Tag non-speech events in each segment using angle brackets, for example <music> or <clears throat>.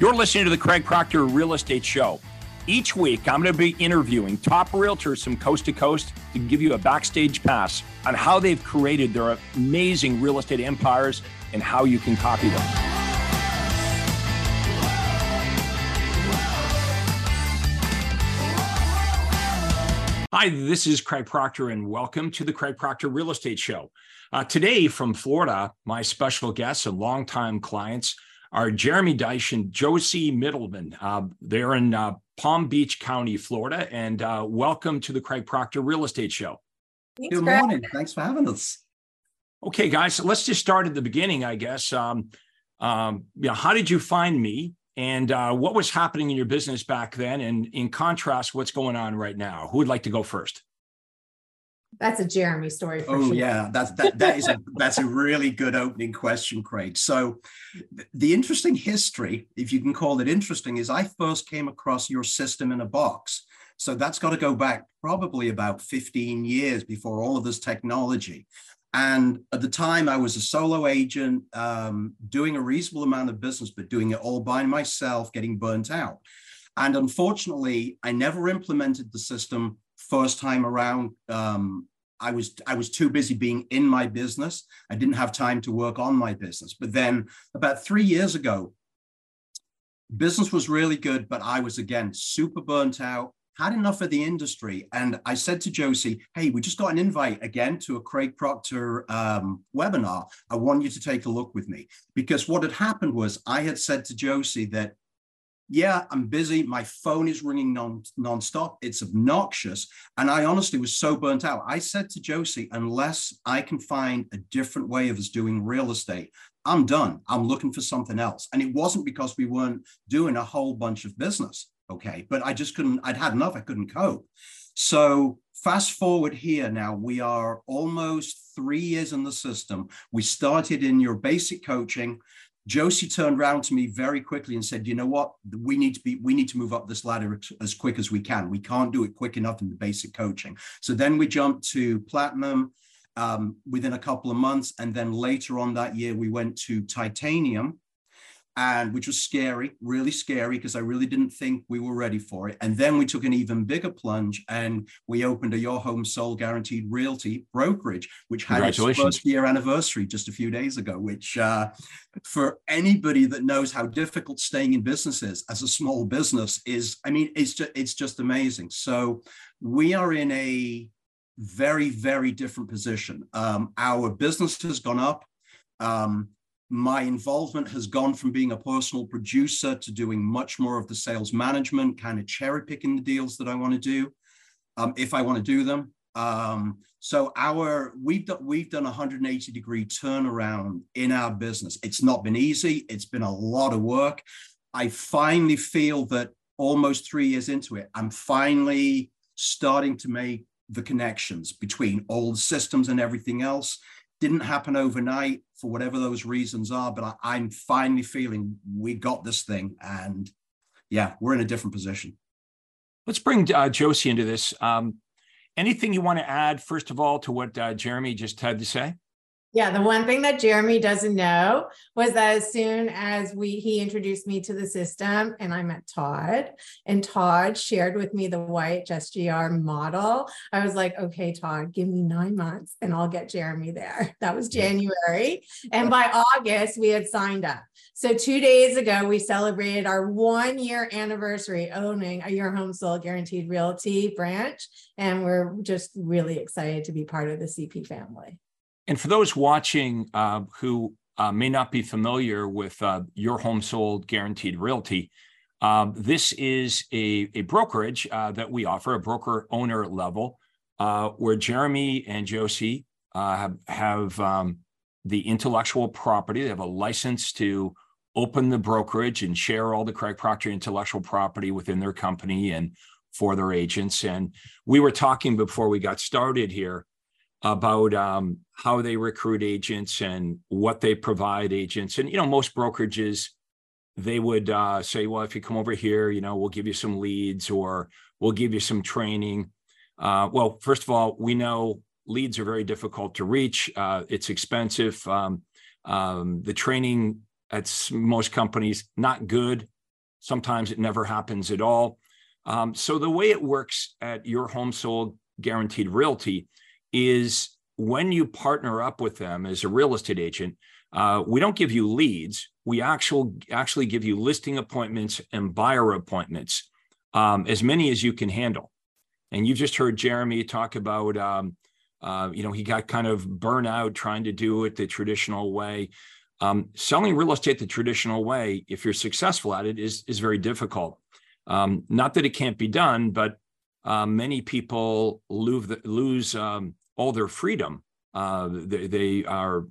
You're listening to the Craig Proctor Real Estate Show. Each week, I'm going to be interviewing top realtors from coast to coast to give you a backstage pass on how they've created their amazing real estate empires and how you can copy them. Hi, this is Craig Proctor, and welcome to the Craig Proctor Real Estate Show. Uh, today from Florida, my special guests and longtime clients are Jeremy Dysch and Josie Mittleman. Uh, they're in uh, Palm Beach County, Florida, and uh, welcome to the Craig Proctor Real Estate Show. Thanks, Good Craig. morning. Thanks for having us. Okay, guys, so let's just start at the beginning, I guess. Um, um, you know, how did you find me? And uh, what was happening in your business back then? And in contrast, what's going on right now? Who would like to go first? That's a Jeremy story. oh sure. yeah, that's that that is a that's a really good opening question, Craig. So, the interesting history, if you can call it interesting, is I first came across your system in a box. So that's got to go back probably about 15 years before all of this technology. And at the time, I was a solo agent, um, doing a reasonable amount of business, but doing it all by myself, getting burnt out. And unfortunately, I never implemented the system first time around. Um, I was I was too busy being in my business. I didn't have time to work on my business. But then about three years ago, business was really good, but I was again super burnt out. Had enough of the industry, and I said to Josie, "Hey, we just got an invite again to a Craig Proctor um, webinar. I want you to take a look with me." Because what had happened was I had said to Josie that yeah, I'm busy. My phone is ringing non nonstop. It's obnoxious. And I honestly was so burnt out. I said to Josie, unless I can find a different way of us doing real estate, I'm done. I'm looking for something else. And it wasn't because we weren't doing a whole bunch of business. Okay. But I just couldn't, I'd had enough. I couldn't cope. So fast forward here now, we are almost three years in the system. We started in your basic coaching. Josie turned around to me very quickly and said, "You know what? We need to be. We need to move up this ladder as quick as we can. We can't do it quick enough in the basic coaching." So then we jumped to platinum um, within a couple of months, and then later on that year we went to titanium, and which was scary, really scary, because I really didn't think we were ready for it. And then we took an even bigger plunge and we opened a Your Home Sold Guaranteed Realty brokerage, which had its first year anniversary just a few days ago, which uh, for anybody that knows how difficult staying in business is as a small business is, I mean, it's just, it's just amazing. So we are in a very, very different position. Um, our business has gone up. Um, my involvement has gone from being a personal producer to doing much more of the sales management, kind of cherry picking the deals that I want to do, um, if I want to do them. Um, so our we've done we've done a 180 degree turnaround in our business. It's not been easy. It's been a lot of work. I finally feel that almost three years into it, I'm finally starting to make the connections between old systems and everything else didn't happen overnight for whatever those reasons are, but I, am finally feeling we got this thing. And yeah, we're in a different position. Let's bring uh, Josie into this. Um, anything you want to add, first of all, to what uh, Jeremy just had to say? Yeah, the one thing that Jeremy doesn't know was that as soon as we he introduced me to the system and I met Todd and Todd shared with me the white SGR model, I was like, okay, Todd, give me nine months and I'll get Jeremy there. <laughs> That was January. And by August, we had signed up. So two days ago, we celebrated our one year anniversary owning a Your Home Sold Guaranteed Realty branch. And we're just really excited to be part of the CP family. And for those watching uh, who uh, may not be familiar with uh, your home sold guaranteed realty, um, this is a, a brokerage uh, that we offer, a broker owner level, uh, where Jeremy and Josie uh, have, have um, the intellectual property. They have a license to open the brokerage and share all the Craig Proctor intellectual property within their company and for their agents. And we were talking before we got started here about um, how they recruit agents and what they provide agents. And you know, most brokerages they would uh, say, "Well, if you come over here, you know, we'll give you some leads or we'll give you some training." Uh, well, first of all, we know leads are very difficult to reach. Uh, it's expensive. Um, um, the training at most companies not good. Sometimes it never happens at all. Um, so the way it works at your home sold guaranteed realty is when you partner up with them as a real estate agent, uh, we don't give you leads. We actual, actually give you listing appointments and buyer appointments, um, as many as you can handle. And you've just heard Jeremy talk about, um, uh, you know, he got kind of burnout trying to do it the traditional way. Um, selling real estate the traditional way, if you're successful at it, is is very difficult. Um, not that it can't be done, but uh, many people lose, lose um, all their freedom. Uh, they, they, are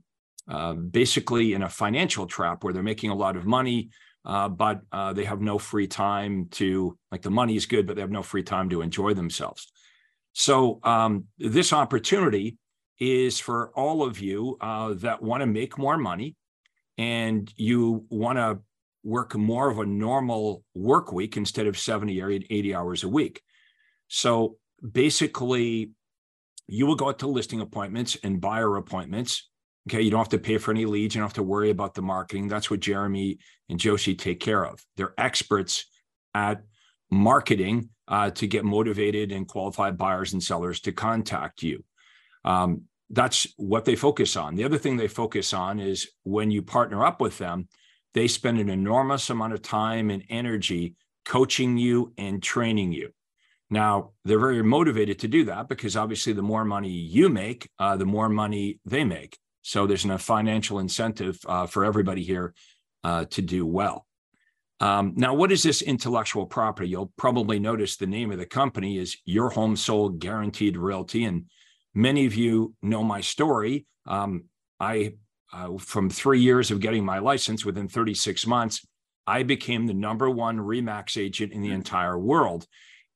uh, basically in a financial trap where they're making a lot of money, uh, but uh, they have no free time to, like the money is good, but they have no free time to enjoy themselves. So um, this opportunity is for all of you uh, that want to make more money and you want to work more of a normal work week instead of 70 or 80 hours a week. So basically, you will go out to listing appointments and buyer appointments. Okay, you don't have to pay for any leads. You don't have to worry about the marketing. That's what Jeremy and Josie take care of. They're experts at marketing uh, to get motivated and qualified buyers and sellers to contact you. Um, that's what they focus on. The other thing they focus on is when you partner up with them, they spend an enormous amount of time and energy coaching you and training you. Now, they're very motivated to do that because obviously, the more money you make, uh, the more money they make. So there's a financial incentive uh, for everybody here uh, to do well. Um, now, what is this intellectual property? You'll probably notice the name of the company is Your Home Sold Guaranteed Realty. And many of you know my story. Um, I uh, from three years of getting my license within 36 months, I became the number one REMAX agent in the entire world.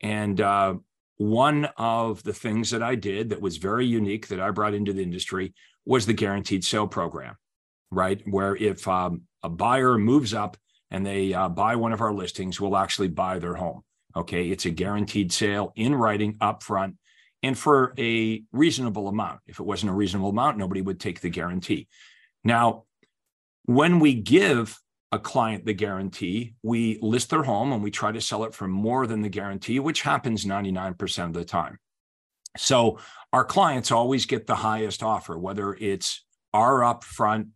And uh, one of the things that I did that was very unique that I brought into the industry was the guaranteed sale program, right? Where if um, a buyer moves up and they uh, buy one of our listings, we'll actually buy their home. Okay. It's a guaranteed sale in writing upfront and for a reasonable amount. If it wasn't a reasonable amount, nobody would take the guarantee. Now, when we give a client the guarantee, we list their home and we try to sell it for more than the guarantee, which happens 99% of the time. So our clients always get the highest offer, whether it's our upfront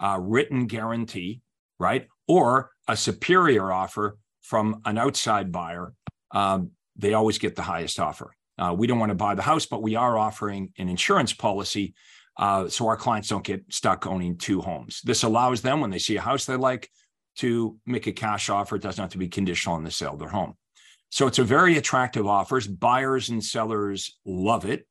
uh, written guarantee, right, or a superior offer from an outside buyer. Um, they always get the highest offer. Uh, we don't want to buy the house, but we are offering an insurance policy uh, so our clients don't get stuck owning two homes. This allows them, when they see a house they like, to make a cash offer. It doesn't have to be conditional on the sale of their home. So it's a very attractive offer. Buyers and sellers love it.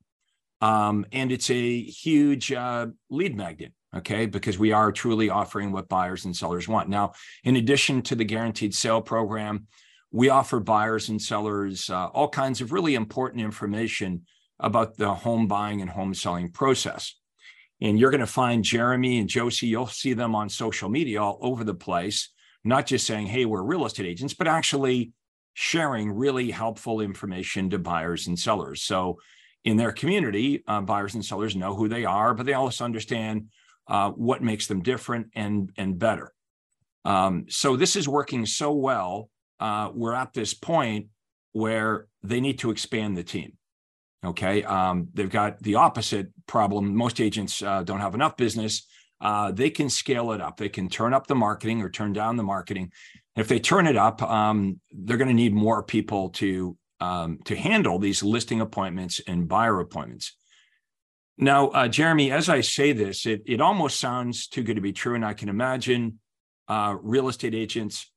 Um, and it's a huge uh, lead magnet, okay, because we are truly offering what buyers and sellers want. Now, in addition to the guaranteed sale program, we offer buyers and sellers uh, all kinds of really important information about the home buying and home selling process. And you're going to find Jeremy and Josie, you'll see them on social media all over the place, not just saying, hey, we're real estate agents, but actually sharing really helpful information to buyers and sellers. So in their community, uh, buyers and sellers know who they are, but they also understand uh, what makes them different and, and better. Um, so this is working so well. Uh, we're at this point where they need to expand the team. Okay. Um, they've got the opposite problem. Most agents uh, don't have enough business. Uh, they can scale it up. They can turn up the marketing or turn down the marketing. If they turn it up, um, they're going to need more people to um, to handle these listing appointments and buyer appointments. Now, uh, Jeremy, as I say this, it it almost sounds too good to be true, and I can imagine uh, real estate agents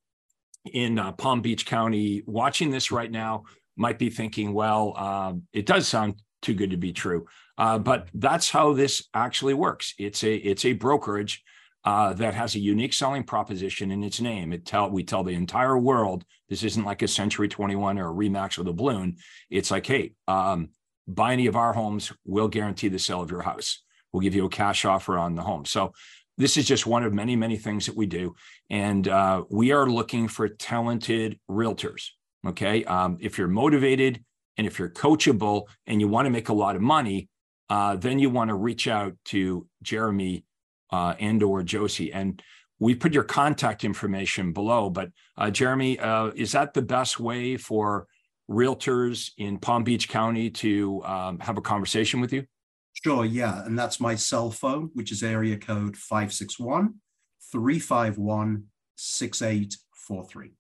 in uh, Palm Beach County watching this right now might be thinking, well, uh, it does sound too good to be true. Uh, but that's how this actually works. It's a it's a brokerage uh, that has a unique selling proposition in its name. It tell we tell the entire world this isn't like a Century 21 or a Remax with a balloon. It's like, hey, um, buy any of our homes, we'll guarantee the sale of your house. We'll give you a cash offer on the home. So this is just one of many many things that we do, and uh, we are looking for talented realtors Okay. Um, if you're motivated and if you're coachable and you want to make a lot of money, uh, then you want to reach out to Jeremy uh, and or Josie. And we put your contact information below. But uh, Jeremy, uh, is that the best way for realtors in Palm Beach County to um, have a conversation with you? Sure, yeah. And that's my cell phone, which is area code 561 351 6843.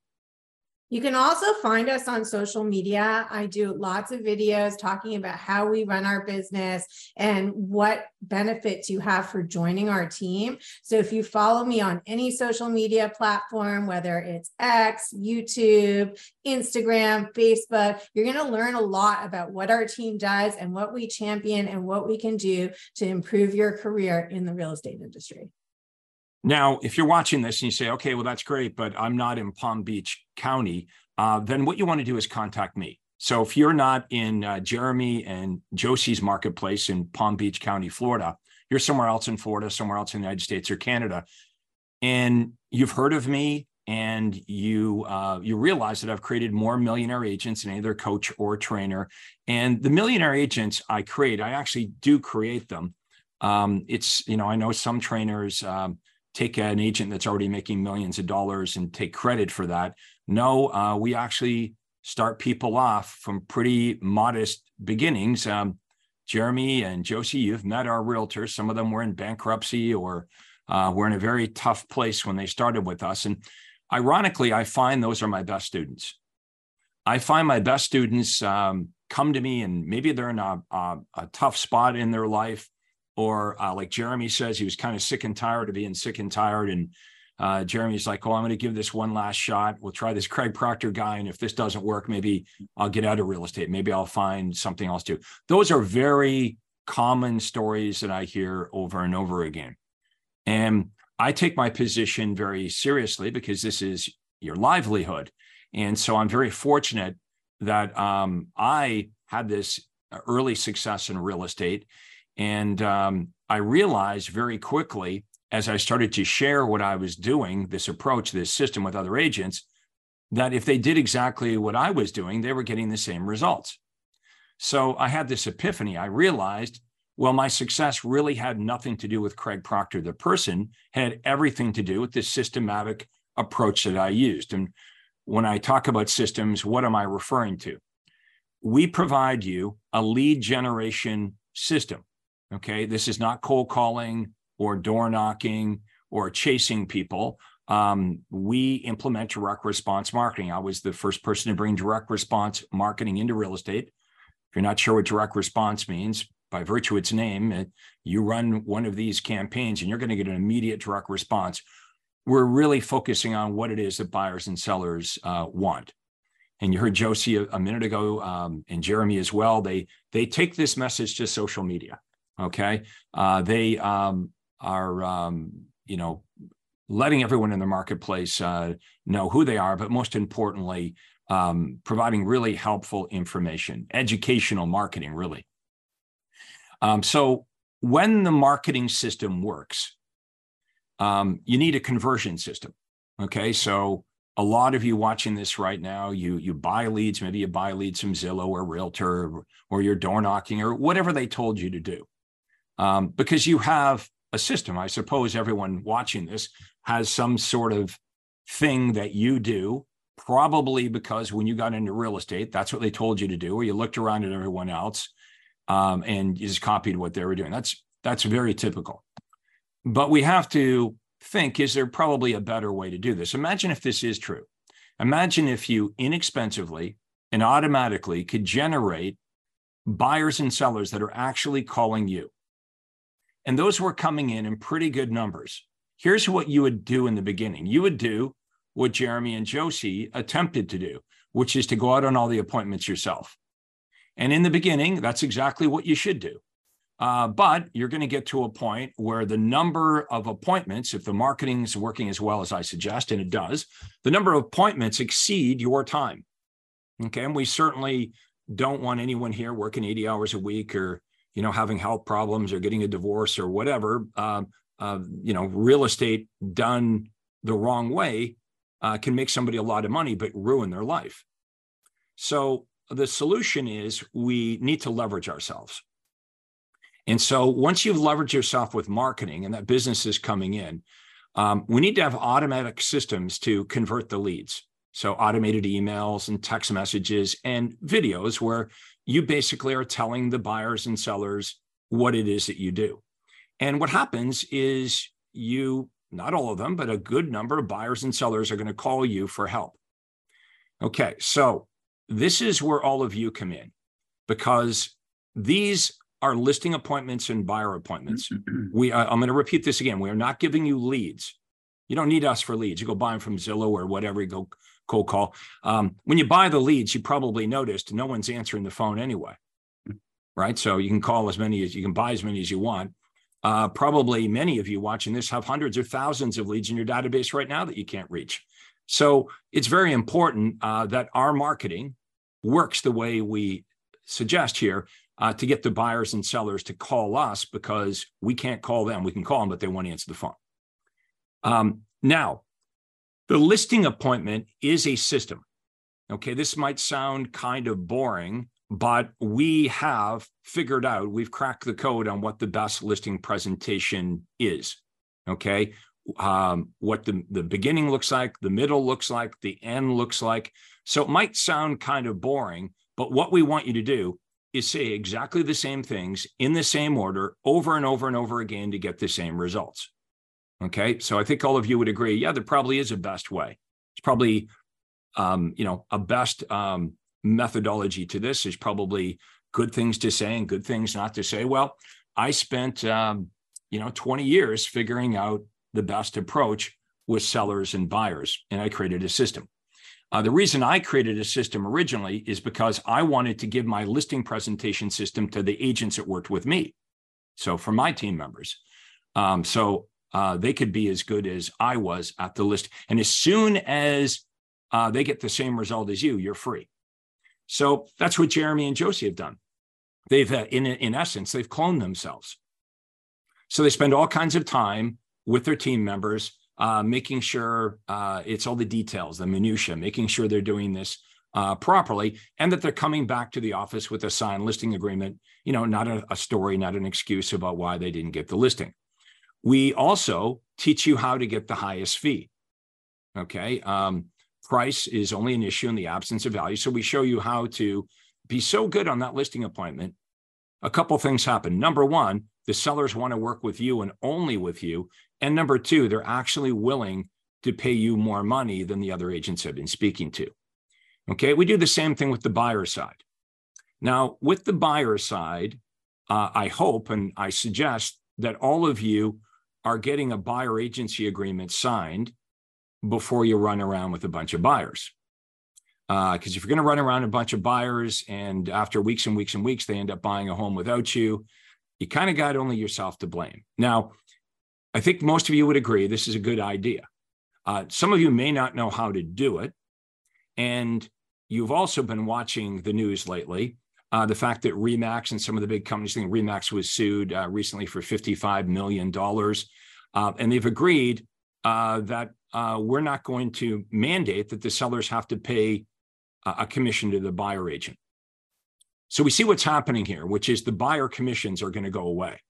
You can also find us on social media. I do lots of videos talking about how we run our business and what benefits you have for joining our team. So if you follow me on any social media platform, whether it's X, YouTube, Instagram, Facebook, you're going to learn a lot about what our team does and what we champion and what we can do to improve your career in the real estate industry. Now, if you're watching this and you say, okay, well, that's great, but I'm not in Palm Beach County, uh, then what you want to do is contact me. So if you're not in uh, Jeremy and Josie's marketplace in Palm Beach County, Florida, you're somewhere else in Florida, somewhere else in the United States or Canada, and you've heard of me and you uh, you realize that I've created more millionaire agents than either coach or trainer. And the millionaire agents I create, I actually do create them. Um, it's you know I know some trainers um, take an agent that's already making millions of dollars and take credit for that. No, uh, we actually start people off from pretty modest beginnings. Um, Jeremy and Josie, you've met our realtors. Some of them were in bankruptcy or uh, were in a very tough place when they started with us. And ironically, I find those are my best students. I find my best students um, come to me and maybe they're in a, a, a tough spot in their life or uh, like Jeremy says, he was kind of sick and tired of being sick and tired. And uh, Jeremy's like, "Oh, I'm going to give this one last shot. We'll try this Craig Proctor guy, and if this doesn't work, maybe I'll get out of real estate. Maybe I'll find something else to." Those are very common stories that I hear over and over again, and I take my position very seriously because this is your livelihood, and so I'm very fortunate that um, I had this early success in real estate and um, I realized very quickly as I started to share what I was doing, this approach, this system with other agents, that if they did exactly what I was doing, they were getting the same results. So I had this epiphany. I realized, well, my success really had nothing to do with Craig Proctor, the person, had everything to do with this systematic approach that I used. And when I talk about systems, what am I referring to? We provide you a lead generation system Okay. This is not cold calling or door knocking or chasing people. Um, we implement direct response marketing. I was the first person to bring direct response marketing into real estate. If you're not sure what direct response means, by virtue of its name, it, you run one of these campaigns and you're going to get an immediate direct response. We're really focusing on what it is that buyers and sellers uh, want. And you heard Josie a, a minute ago, um, and Jeremy as well. They they take this message to social media. Okay, uh, they um, are um, you know letting everyone in the marketplace uh, know who they are, but most importantly, um, providing really helpful information, educational marketing, really. Um, so when the marketing system works, um, you need a conversion system. Okay, so a lot of you watching this right now, you you buy leads, maybe you buy leads from Zillow or Realtor, or, or you're door knocking or whatever they told you to do um, because you have a system. I suppose everyone watching this has some sort of thing that you do, probably because when you got into real estate, that's what they told you to do, or you looked around at everyone else um, and you just copied what they were doing. That's that's very typical. But we have to think: is there probably a better way to do this? Imagine if this is true. Imagine if you inexpensively and automatically could generate buyers and sellers that are actually calling you and those were coming in in pretty good numbers. Here's what you would do in the beginning you would do what Jeremy and Josie attempted to do, which is to go out on all the appointments yourself. And in the beginning, that's exactly what you should do. Uh, but you're going to get to a point where the number of appointments, if the marketing is working as well as I suggest, and it does, the number of appointments exceed your time. Okay. And we certainly don't want anyone here working 80 hours a week or you know, having health problems or getting a divorce or whatever, uh, uh, you know, real estate done the wrong way uh, can make somebody a lot of money but ruin their life. So the solution is we need to leverage ourselves. And so once you've leveraged yourself with marketing and that business is coming in, Um, we need to have automatic systems to convert the leads. So, automated emails and text messages and videos where you basically are telling the buyers and sellers what it is that you do. And what happens is you, not all of them, but a good number of buyers and sellers are going to call you for help. Okay, so this is where all of you come in because these are listing appointments and buyer appointments. <clears throat> We, uh, I'm going to repeat this again. We are not giving you leads. You don't need us for leads. You go buy them from Zillow or whatever. You go cold call. Um, when you buy the leads, you probably noticed no one's answering the phone anyway, right? So you can call as many as you can buy as many as you want. Uh, probably many of you watching this have hundreds or thousands of leads in your database right now that you can't reach. So it's very important uh, that our marketing works the way we suggest here uh, to get the buyers and sellers to call us because we can't call them. We can call them, but they won't answer the phone. Um, now, the listing appointment is a system. Okay, this might sound kind of boring, but we have figured out, we've cracked the code on what the best listing presentation is. Okay, um, what the, the beginning looks like, the middle looks like, the end looks like. So it might sound kind of boring, but what we want you to do is say exactly the same things in the same order over and over and over again to get the same results. Okay. So I think all of you would agree. Yeah, there probably is a best way. It's probably, um, you know, a best um, methodology to this is probably good things to say and good things not to say. Well, I spent, um, you know, 20 years figuring out the best approach with sellers and buyers, and I created a system. Uh, the reason I created a system originally is because I wanted to give my listing presentation system to the agents that worked with me. So for my team members. Um, so uh, they could be as good as I was at the list. And as soon as uh, they get the same result as you, you're free. So that's what Jeremy and Josie have done. They've, uh, in, in essence, they've cloned themselves. So they spend all kinds of time with their team members, uh, making sure uh, it's all the details, the minutia, making sure they're doing this uh, properly, and that they're coming back to the office with a signed listing agreement. You know, not a, a story, not an excuse about why they didn't get the listing. We also teach you how to get the highest fee. Okay. Um, price is only an issue in the absence of value. So we show you how to be so good on that listing appointment. A couple things happen. Number one, the sellers want to work with you and only with you. And number two, they're actually willing to pay you more money than the other agents have been speaking to. Okay. We do the same thing with the buyer side. Now, with the buyer side, uh, I hope and I suggest that all of you are getting a buyer agency agreement signed before you run around with a bunch of buyers. Because uh, if you're going to run around a bunch of buyers and after weeks and weeks and weeks, they end up buying a home without you, you kind of got only yourself to blame. Now, I think most of you would agree this is a good idea. Uh, some of you may not know how to do it. And you've also been watching the news lately uh, the fact that Remax and some of the big companies, I think Remax was sued uh, recently for $55 million. Uh, and they've agreed uh, that uh, we're not going to mandate that the sellers have to pay a commission to the buyer agent. So we see what's happening here, which is the buyer commissions are going to go away.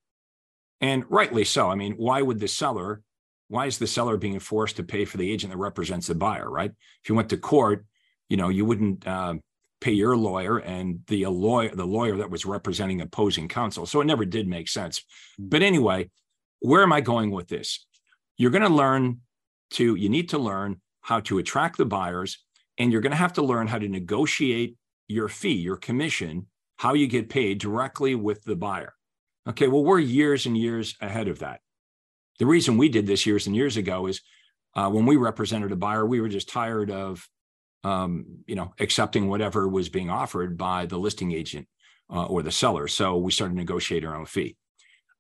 And rightly so. I mean, why would the seller, why is the seller being forced to pay for the agent that represents the buyer, right? If you went to court, you know, you wouldn't uh, pay your lawyer and the lawyer the lawyer that was representing opposing counsel. So it never did make sense. Hmm. but anyway where am i going with this? You're going to learn to you need to learn how to attract the buyers and you're going to have to learn how to negotiate your fee your commission how you get paid directly with the buyer. Okay well we're years and years ahead of that. The reason we did this years and years ago is uh, when we represented a buyer we were just tired of um, you know, accepting whatever was being offered by the listing agent uh, or the seller. So we started to negotiate our own fee.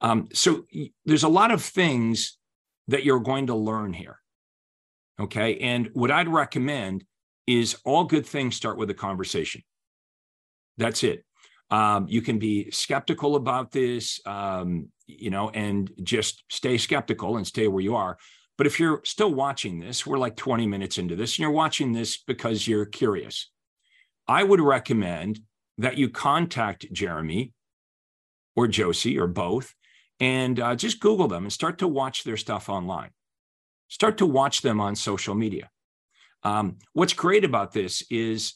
Um, so there's a lot of things that you're going to learn here. Okay. And what I'd recommend is all good things start with a conversation. That's it. Um, you can be skeptical about this, um, you know, and just stay skeptical and stay where you are. But if you're still watching this, we're like 20 minutes into this, and you're watching this because you're curious, I would recommend that you contact Jeremy or Josie or both and uh, just Google them and start to watch their stuff online. start to watch them on social media. Um, what's great about this is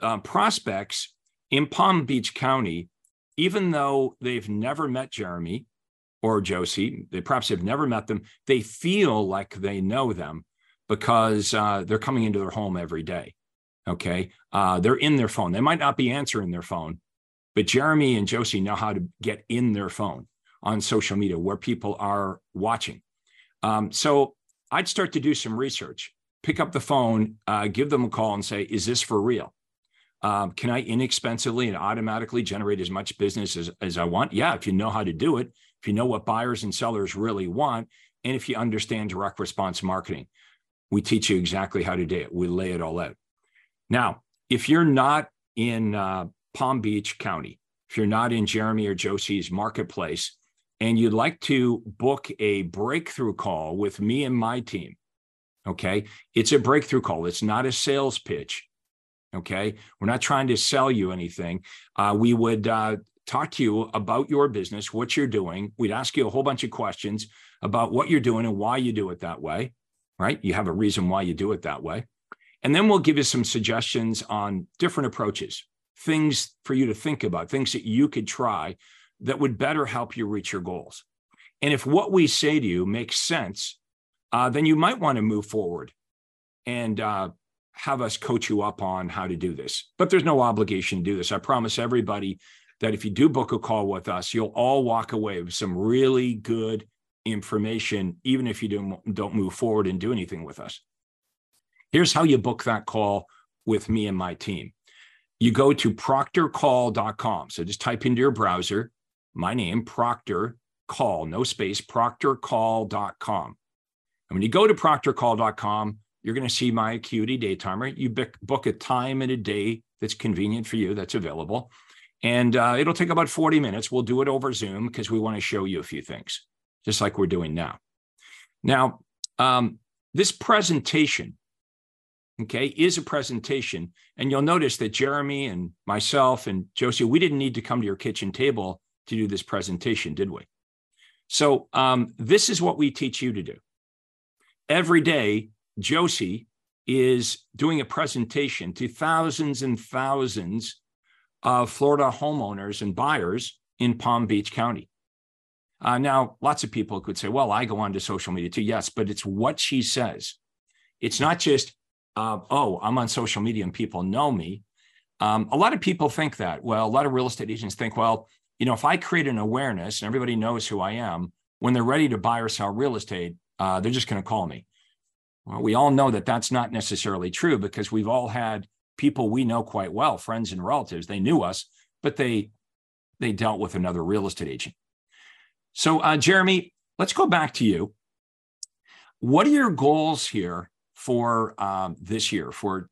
uh, prospects in Palm Beach County, even though they've never met Jeremy or Josie, they perhaps have never met them, they feel like they know them because uh, they're coming into their home every day. Okay. Uh, they're in their phone. They might not be answering their phone, but Jeremy and Josie know how to get in their phone on social media where people are watching. Um, so I'd start to do some research, pick up the phone, uh, give them a call and say, is this for real? Um, can I inexpensively and automatically generate as much business as, as I want? Yeah, if you know how to do it, if you know what buyers and sellers really want, and if you understand direct response marketing, we teach you exactly how to do it. We lay it all out. Now, if you're not in uh, Palm Beach County, if you're not in Jeremy or Josie's marketplace, and you'd like to book a breakthrough call with me and my team, okay, it's a breakthrough call. It's not a sales pitch. Okay. We're not trying to sell you anything. Uh, we would uh, talk to you about your business, what you're doing. We'd ask you a whole bunch of questions about what you're doing and why you do it that way, right? You have a reason why you do it that way. And then we'll give you some suggestions on different approaches, things for you to think about, things that you could try that would better help you reach your goals. And if what we say to you makes sense, uh, then you might want to move forward and uh, have us coach you up on how to do this. But there's no obligation to do this. I promise everybody that if you do book a call with us, you'll all walk away with some really good information, even if you don't, move forward and do anything with us. Here's how you book that call with me and my team. You go to proctorcall.com. So just type into your browser my name, Proctor Call, no space, proctorcall.com. And when you go to proctorcall.com, you're going to see my Acuity day timer. You book a time and a day that's convenient for you, that's available. And uh, it'll take about 40 minutes. We'll do it over Zoom because we want to show you a few things, just like we're doing now. Now, um, this presentation okay, is a presentation. And you'll notice that Jeremy and myself and Josie, we didn't need to come to your kitchen table to do this presentation, did we? So um, this is what we teach you to do. Every day, Josie is doing a presentation to thousands and thousands of Florida homeowners and buyers in Palm Beach County. Uh, now, lots of people could say, well, I go onto social media too. Yes, but it's what she says. It's not just, uh, oh, I'm on social media and people know me. Um, a lot of people think that. Well, a lot of real estate agents think, well, you know, if I create an awareness and everybody knows who I am, when they're ready to buy or sell real estate, uh, they're just going to call me. Well, we all know that that's not necessarily true because we've all had people we know quite well, friends and relatives. They knew us, but they they dealt with another real estate agent. So, uh, Jeremy, let's go back to you. What are your goals here for um, this year, for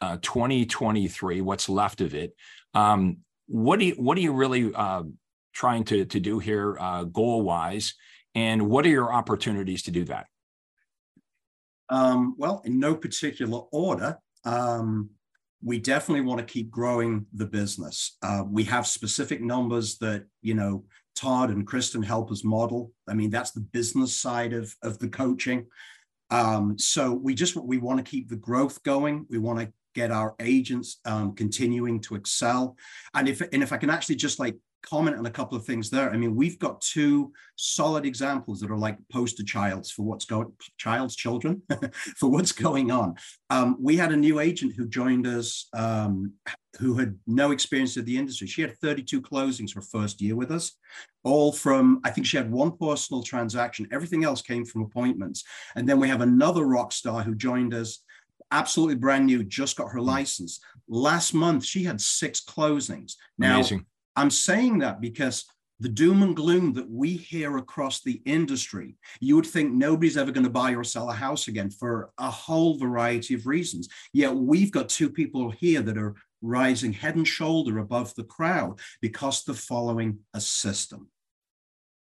uh, 2023? What's left of it? Um, what do you what are you really uh, trying to to do here uh, goal wise, and what are your opportunities to do that? Um, well, in no particular order. Um, we definitely want to keep growing the business. Uh, we have specific numbers that you know Todd and Kristen help us model. I mean, that's the business side of of the coaching. Um, so we just we want to keep the growth going. We want to get our agents um, continuing to excel. And if and if I can actually just like comment on a couple of things there. I mean, we've got two solid examples that are like poster childs for what's going, child's children <laughs> for what's going on. Um, we had a new agent who joined us um, who had no experience of the industry. She had 32 closings her first year with us, all from, I think she had one personal transaction. Everything else came from appointments. And then we have another rock star who joined us absolutely brand new, just got her hmm. license. Last month, she had six closings. Now, Amazing. I'm saying that because the doom and gloom that we hear across the industry, you would think nobody's ever going to buy or sell a house again for a whole variety of reasons. Yet we've got two people here that are rising head and shoulder above the crowd because they're following a system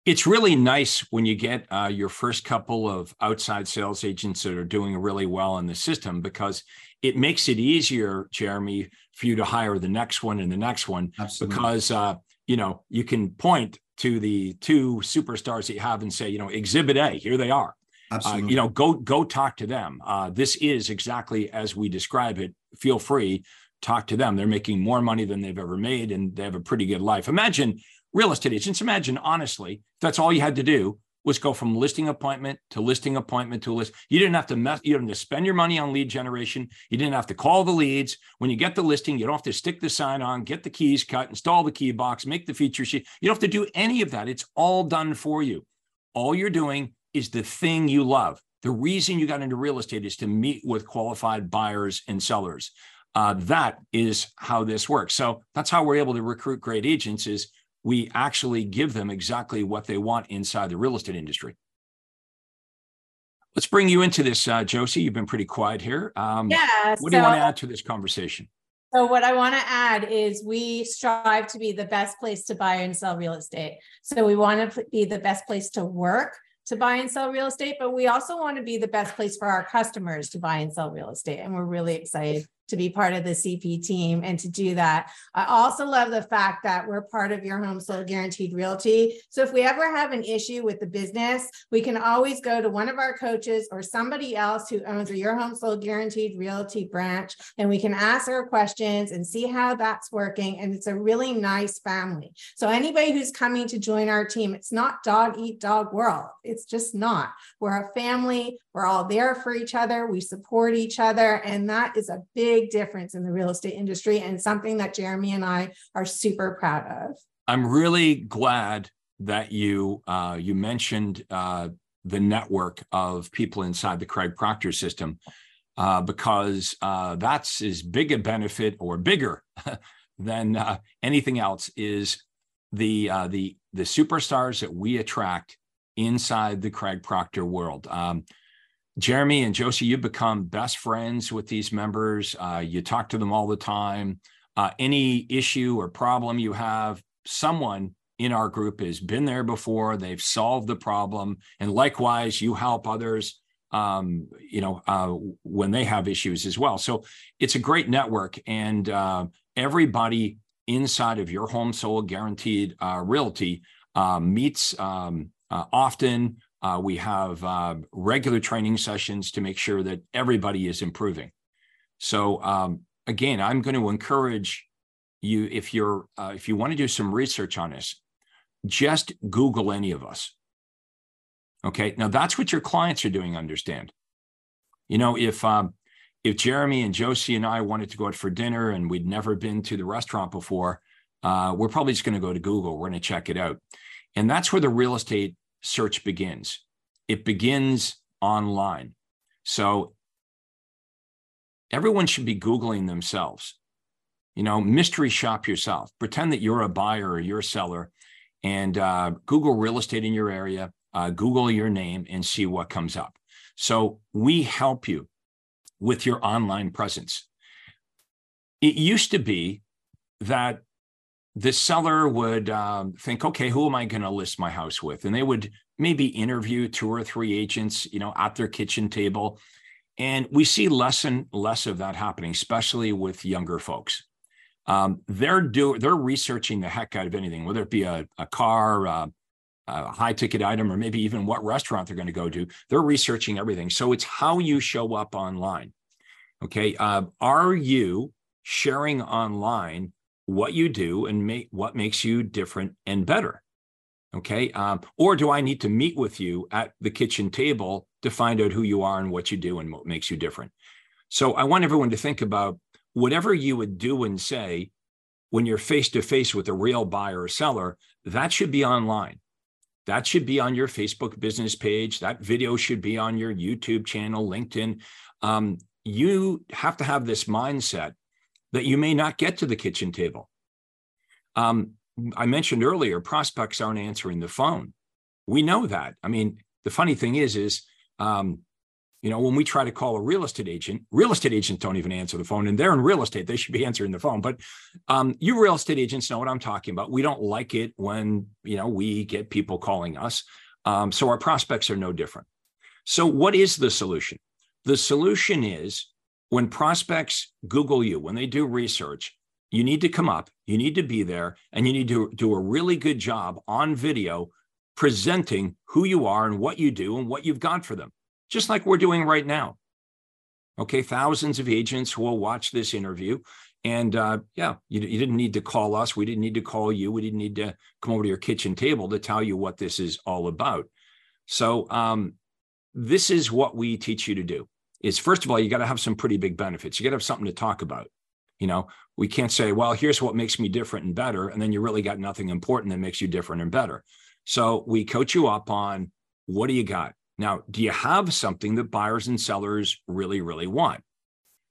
it's really nice when you get uh, your first couple of outside sales agents that are doing really well in the system because it makes it easier, Jeremy, for you to hire the next one and the next one Absolutely. because uh, you know you can point to the two superstars that you have and say, you know, Exhibit A, here they are, Uh, you know, go go talk to them. Uh, this is exactly as we describe it. Feel free, talk to them. They're making more money than they've ever made, and they have a pretty good life. Imagine real estate agents. Imagine honestly, that's all you had to do was go from listing appointment to listing appointment to list. You didn't have to mess, you didn't have to spend your money on lead generation. You didn't have to call the leads. When you get the listing, you don't have to stick the sign on, get the keys cut, install the key box, make the feature sheet. You don't have to do any of that. It's all done for you. All you're doing is the thing you love. The reason you got into real estate is to meet with qualified buyers and sellers. Uh, that is how this works. So that's how we're able to recruit great agents is we actually give them exactly what they want inside the real estate industry. Let's bring you into this, uh, Josie. You've been pretty quiet here. Um, yeah. What so, do you want to add to this conversation? So, what I want to add is we strive to be the best place to buy and sell real estate. So, we want to be the best place to work to buy and sell real estate, but we also want to be the best place for our customers to buy and sell real estate. And we're really excited to be part of the CP team and to do that. I also love the fact that we're part of your home sold guaranteed realty. So if we ever have an issue with the business, we can always go to one of our coaches or somebody else who owns a your home sold guaranteed realty branch and we can ask our questions and see how that's working and it's a really nice family. So anybody who's coming to join our team, it's not dog eat dog world. It's just not. We're a family, we're all there for each other, we support each other and that is a big big difference in the real estate industry and something that Jeremy and I are super proud of. I'm really glad that you uh, you mentioned uh, the network of people inside the Craig Proctor system uh, because uh, that's as big a benefit or bigger <laughs> than uh, anything else is the uh, the the superstars that we attract inside the Craig Proctor world. Um, Jeremy and Josie, you've become best friends with these members. Uh, you talk to them all the time. Uh, any issue or problem you have, someone in our group has been there before. They've solved the problem, and likewise, you help others. Um, you know, uh, when they have issues as well. So it's a great network, and uh, everybody inside of your home sold guaranteed uh, realty uh, meets um, often uh, we have uh, regular training sessions to make sure that everybody is improving. So um, again, I'm going to encourage you if you're uh, if you want to do some research on this, just Google any of us. Okay, now that's what your clients are doing. Understand? You know, if um, if Jeremy and Josie and I wanted to go out for dinner and we'd never been to the restaurant before, uh, we're probably just going to go to Google. We're going to check it out, and that's where the real estate search begins. It begins online. So everyone should be Googling themselves. You know, mystery shop yourself. Pretend that you're a buyer or you're a seller and uh, Google real estate in your area, uh, Google your name and see what comes up. So we help you with your online presence. It used to be that the seller would um, think, okay, who am I going to list my house with? And they would maybe interview two or three agents, you know, at their kitchen table. And we see less and less of that happening, especially with younger folks. Um, they're do they're researching the heck out of anything, whether it be a, a car, uh, a high ticket item, or maybe even what restaurant they're going to go to. They're researching everything. So it's how you show up online. Okay, uh, are you sharing online what you do and make what makes you different and better okay? Um, or do i need to meet with you at the kitchen table to find out who you are and what you do and what makes you different? So i want everyone to think about whatever you would do and say when you're face to face with a real buyer or seller that should be online. That should be on your facebook business page. That video should be on your youtube channel linkedin. Um, you have to have this mindset that you may not get to the kitchen table. Um, I mentioned earlier, prospects aren't answering the phone. We know that. I mean, the funny thing is, is um, you know, when we try to call a real estate agent, real estate agents don't even answer the phone, and they're in real estate; they should be <laughs> answering the phone. But um, you real estate agents know what I'm talking about. We don't like it when you know we get people calling us. Um, so our prospects are no different. So, what is the solution? The solution is when prospects Google you, when they do research, you need to come up, you need to be there, and you need to do a really good job on video presenting who you are and what you do and what you've got for them. just like we're doing right now. Okay, thousands of agents will watch this interview. And uh, yeah, you, you didn't need to call us. We didn't need to call you. We didn't need to come over to your kitchen table to tell you what this is all about. So um, this is what we teach you to do is first of all, you got to have some pretty big benefits. You got to have something to talk about. You know, we can't say, well, here's what makes me different and better. And then you really got nothing important that makes you different and better. So we coach you up on what do you got? Now, do you have something that buyers and sellers really, really want?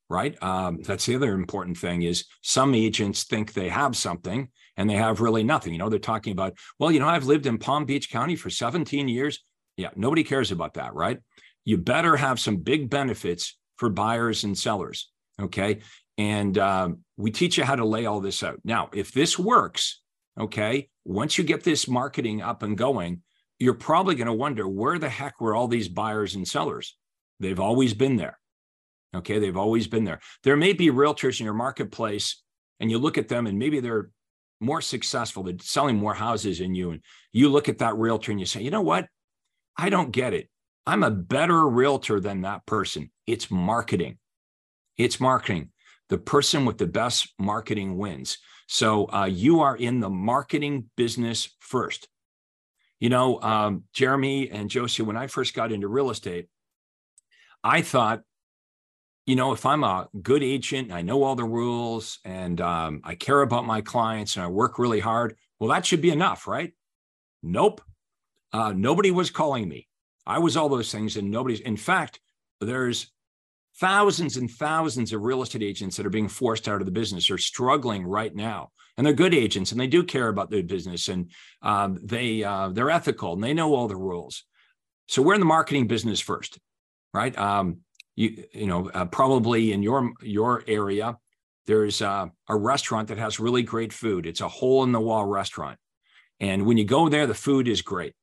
Right. Um, that's the other important thing is some agents think they have something and they have really nothing. You know, they're talking about, well, you know, I've lived in Palm Beach County for 17 years. Yeah, nobody cares about that, right? You better have some big benefits for buyers and sellers. Okay. And um, we teach you how to lay all this out. Now, if this works, okay, once you get this marketing up and going, you're probably going to wonder where the heck were all these buyers and sellers? They've always been there. Okay. They've always been there. There may be realtors in your marketplace, and you look at them and maybe they're more successful, they're selling more houses than you. And you look at that realtor and you say, you know what? I don't get it. I'm a better realtor than that person. It's marketing. It's marketing. The person with the best marketing wins. So uh, you are in the marketing business first. You know, um, Jeremy and Josie, when I first got into real estate, I thought, you know, if I'm a good agent, and I know all the rules and um, I care about my clients and I work really hard, well, that should be enough, right? Nope. Uh, nobody was calling me. I was all those things, and nobody's. In fact, there's thousands and thousands of real estate agents that are being forced out of the business. Are struggling right now and they're good agents and they do care about their business and um, they uh, they're ethical and they know all the rules. So we're in the marketing business first right? Um, you you know uh, probably in your your area there's uh, a restaurant that has really great food. It's a hole in the wall restaurant. And when you go there the food is great.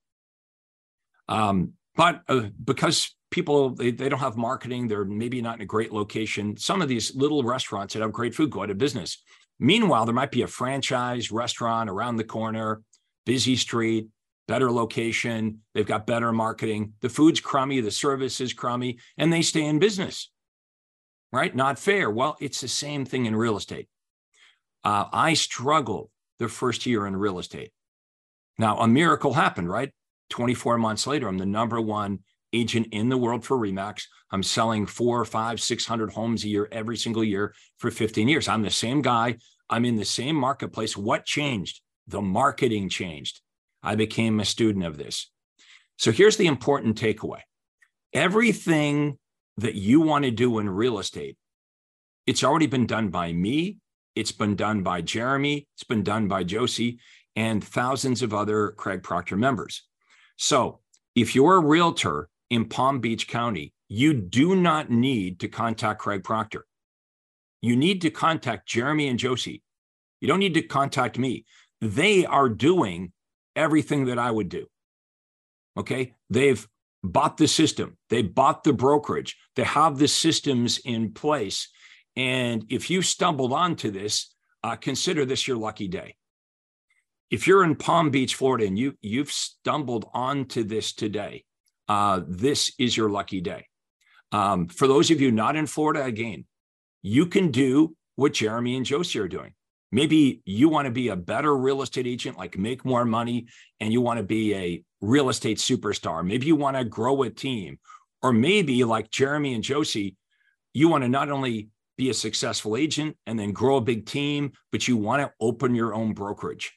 Um, but uh, because people they, they don't have marketing they're maybe not in a great location some of these little restaurants that have great food go out of business. Meanwhile there might be a franchise restaurant around the corner busy street better location they've got better marketing the food's crummy the service is crummy and they stay in business. Right? Not fair. Well it's the same thing in real estate. Uh, i struggled the first year in real estate. Now a miracle happened right 24 months later i'm the number one agent in the world for Remax. I'm selling four, five, 600 homes a year every single year for 15 years. I'm the same guy. I'm in the same marketplace. What changed? The marketing changed. I became a student of this. So here's the important takeaway everything that you want to do in real estate, it's already been done by me. It's been done by Jeremy. It's been done by Josie and thousands of other Craig Proctor members. So if you're a realtor in Palm Beach County, you do not need to contact Craig Proctor. You need to contact Jeremy and Josie. You don't need to contact me. They are doing everything that I would do. Okay. They've bought the system, they bought the brokerage, they have the systems in place. And if you stumbled onto this, uh, consider this your lucky day. If you're in Palm Beach, Florida, and you you've stumbled onto this today, uh, this is your lucky day. Um, for those of you not in Florida, again, you can do what Jeremy and Josie are doing. Maybe you want to be a better real estate agent, like make more money, and you want to be a real estate superstar. Maybe you want to grow a team, or maybe like Jeremy and Josie, you want to not only be a successful agent and then grow a big team, but you want to open your own brokerage.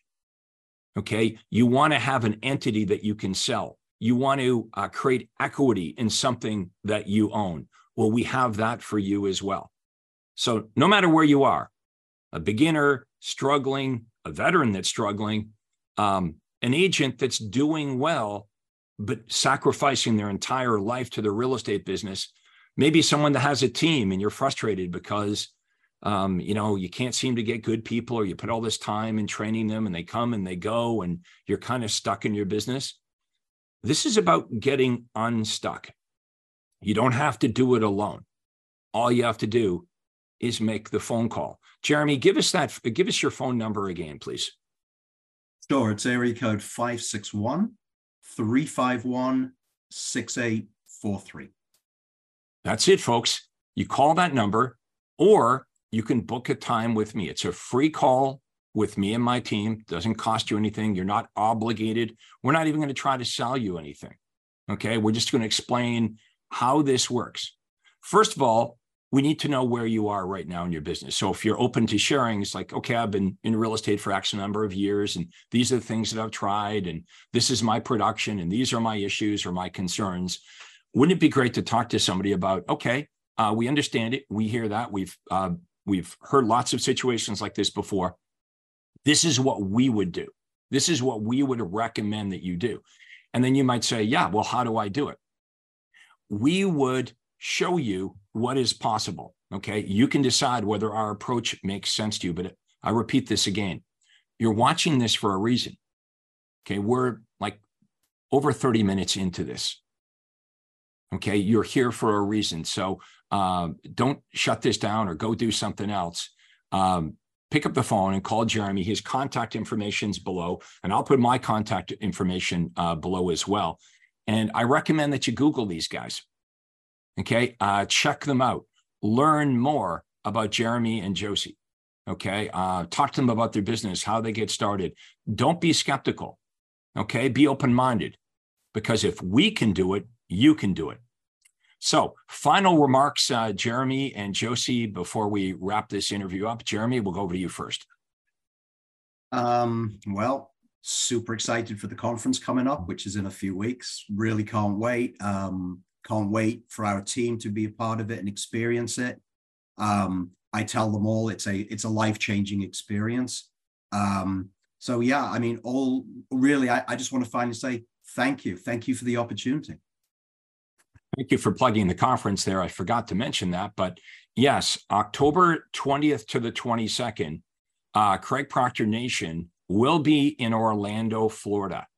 Okay. You want to have an entity that you can sell you want to uh, create equity in something that you own. Well, we have that for you as well. So, no matter where you are, a beginner struggling, a veteran that's struggling, um, an agent that's doing well, but sacrificing their entire life to the real estate business, maybe someone that has a team and you're frustrated because um, you know you can't seem to get good people or you put all this time in training them and they come and they go and you're kind of stuck in your business this is about getting unstuck. You don't have to do it alone. All you have to do is make the phone call. Jeremy, give us that, give us your phone number again, please. Sure. It's area code 561 351 6843. That's it, folks. You call that number, or you can book a time with me. It's a free call with me and my team. Doesn't cost you anything. You're not obligated. We're not even going to try to sell you anything. Okay. We're just going to explain how this works. First of all, we need to know where you are right now in your business. So if you're open to sharing, it's like, okay, I've been in real estate for X number of years, and these are the things that I've tried, and this is my production, and these are my issues or my concerns. Wouldn't it be great to talk to somebody about, okay, uh, we understand it, we hear that, we've uh, we've heard lots of situations like this before. This is what we would do. This is what we would recommend that you do. And then you might say, yeah, well, how do I do it? We would show you what is possible. Okay. You can decide whether our approach makes sense to you. But I repeat this again you're watching this for a reason. Okay. We're like over 30 minutes into this. Okay. You're here for a reason. So um, don't shut this down or go do something else. Um, pick up the phone and call Jeremy. His contact information is below, and I'll put my contact information uh, below as well. And I recommend that you Google these guys. Okay, uh, check them out. Learn more about Jeremy and Josie. Okay, uh, talk to them about their business, how they get started. Don't be skeptical. Okay, be open minded because if we can do it, you can do it. So, final remarks, uh, Jeremy and Josie, before we wrap this interview up. Jeremy, we'll go over to you first. Um, well, super excited for the conference coming up, which is in a few weeks. Really can't wait. Um, can't wait for our team to be a part of it and experience it. Um, I tell them all it's a it's a life changing experience. Um, so yeah, I mean, all really, I, I just want to finally say thank you, thank you for the opportunity. Thank you for plugging the conference there. I forgot to mention that, but yes, October 20th to the 22nd, uh, Craig Proctor Nation will be in Orlando, Florida.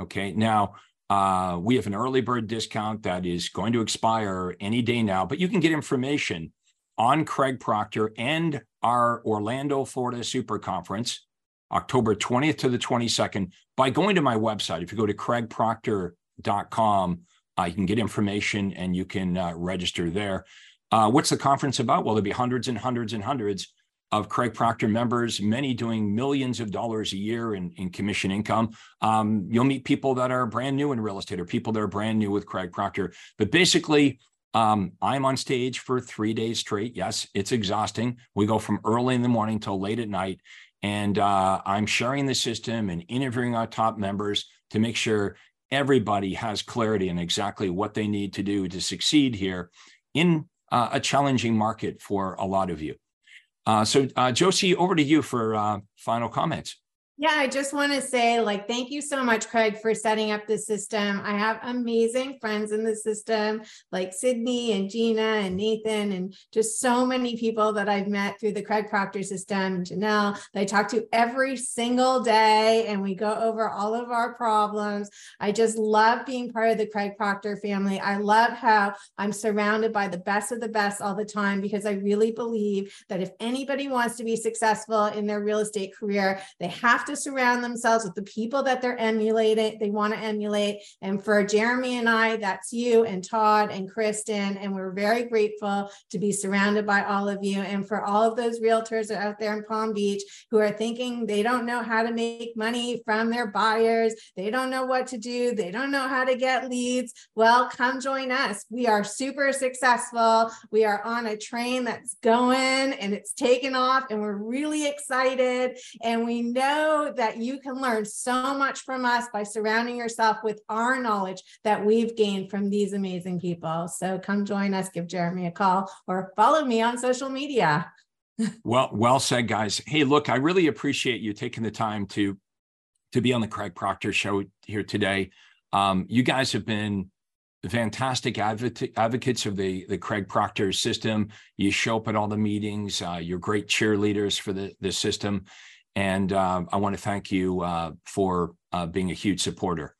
Okay, now uh, we have an early bird discount that is going to expire any day now, but you can get information on Craig Proctor and our Orlando, Florida Super Conference, October 20th to the 22nd, by going to my website. If you go to craigproctor.com, you can get information and you can uh, register there. Uh, what's the conference about? Well, there'll be hundreds and hundreds and hundreds of Craig Proctor members, many doing millions of dollars a year in, in commission income. Um, you'll meet people that are brand new in real estate or people that are brand new with Craig Proctor. But basically, um, I'm on stage for three days straight. Yes, it's exhausting. We go from early in the morning till late at night. And uh, I'm sharing the system and interviewing our top members to make sure everybody has clarity on exactly what they need to do to succeed here in uh, a challenging market for a lot of you. Uh, so, uh, Josie, over to you for uh, final comments. Yeah, I just want to say, like, thank you so much, Craig, for setting up the system. I have amazing friends in the system, like Sydney and Gina and Nathan, and just so many people that I've met through the Craig Proctor system, Janelle, that I talk to every single day, and we go over all of our problems. I just love being part of the Craig Proctor family. I love how I'm surrounded by the best of the best all the time because I really believe that if anybody wants to be successful in their real estate career, they have to to surround themselves with the people that they're emulating, they want to emulate. And for Jeremy and I, that's you and Todd and Kristen. And we're very grateful to be surrounded by all of you. And for all of those realtors out there in Palm Beach who are thinking they don't know how to make money from their buyers, they don't know what to do, they don't know how to get leads. Well, come join us. We are super successful. We are on a train that's going and it's taken off, and we're really excited. And we know that you can learn so much from us by surrounding yourself with our knowledge that we've gained from these amazing people. So come join us, give Jeremy a call, or follow me on social media. <laughs> well, well said, guys. Hey, look, I really appreciate you taking the time to to be on the Craig Proctor show here today. Um, you guys have been fantastic advocate, advocates of the the Craig Proctor system. You show up at all the meetings. Uh, you're great cheerleaders for the the system, and uh, I want to thank you uh, for uh, being a huge supporter.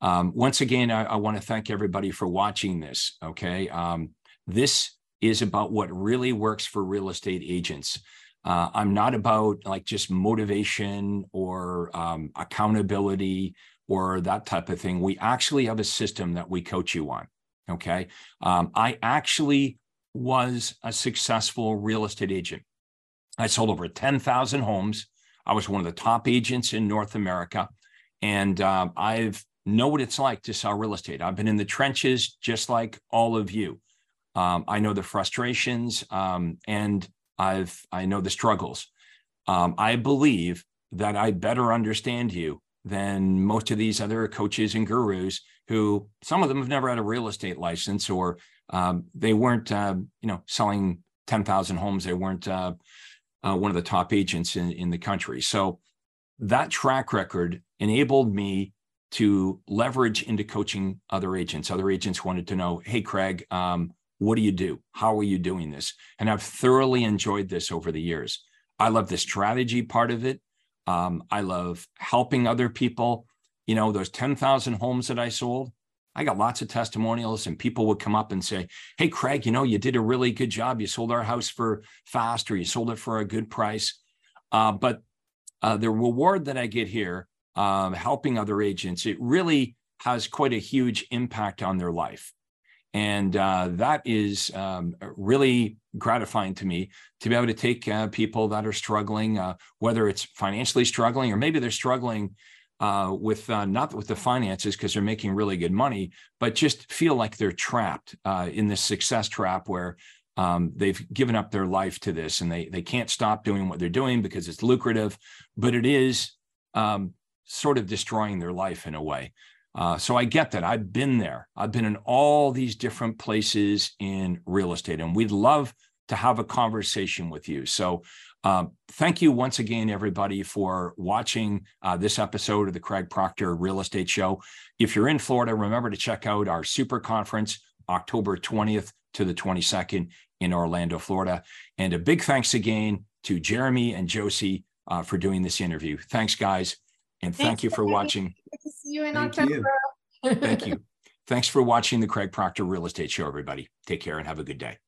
Um, once again, I, I want to thank everybody for watching this. Okay. Um, this is about what really works for real estate agents. Uh, I'm not about like just motivation or um, accountability or that type of thing. We actually have a system that we coach you on. Okay. Um, I actually was a successful real estate agent. I sold over 10,000 homes. I was one of the top agents in North America. And uh, I've know what it's like to sell real estate. I've been in the trenches just like all of you. Um, I know the frustrations um, and I've I know the struggles. Um, I believe that I better understand you than most of these other coaches and gurus who some of them have never had a real estate license or um, they weren't uh, you know selling 10,000 homes. They weren't uh, uh, one of the top agents in, in the country. So that track record enabled me to leverage into coaching other agents. Other agents wanted to know, hey, Craig, um, what do you do? How are you doing this? And I've thoroughly enjoyed this over the years. I love the strategy part of it. Um, I love helping other people. You know, those 10,000 homes that I sold, I got lots of testimonials, and people would come up and say, Hey, Craig, you know, you did a really good job. You sold our house for fast or you sold it for a good price. Uh, but uh, the reward that I get here, um, helping other agents, it really has quite a huge impact on their life. And uh, that is um, really gratifying to me to be able to take uh, people that are struggling, uh, whether it's financially struggling or maybe they're struggling uh, with uh, not with the finances because they're making really good money, but just feel like they're trapped uh, in this success trap where um, they've given up their life to this and they they can't stop doing what they're doing because it's lucrative, but it is um, sort of destroying their life in a way. Uh, so I get that. I've been there. I've been in all these different places in real estate, and we'd love to have a conversation with you. So um, thank you once again, everybody, for watching uh, this episode of the Craig Proctor Real Estate Show. If you're in Florida, remember to check out our super conference, October 20th to the 22nd in Orlando, Florida. And a big thanks again to Jeremy and Josie uh, for doing this interview. Thanks, guys. And thank Thanks you for watching. see you in thank October. You. thank you. Thanks for watching the Craig Proctor Real Estate Show, everybody. Take care and have a good day.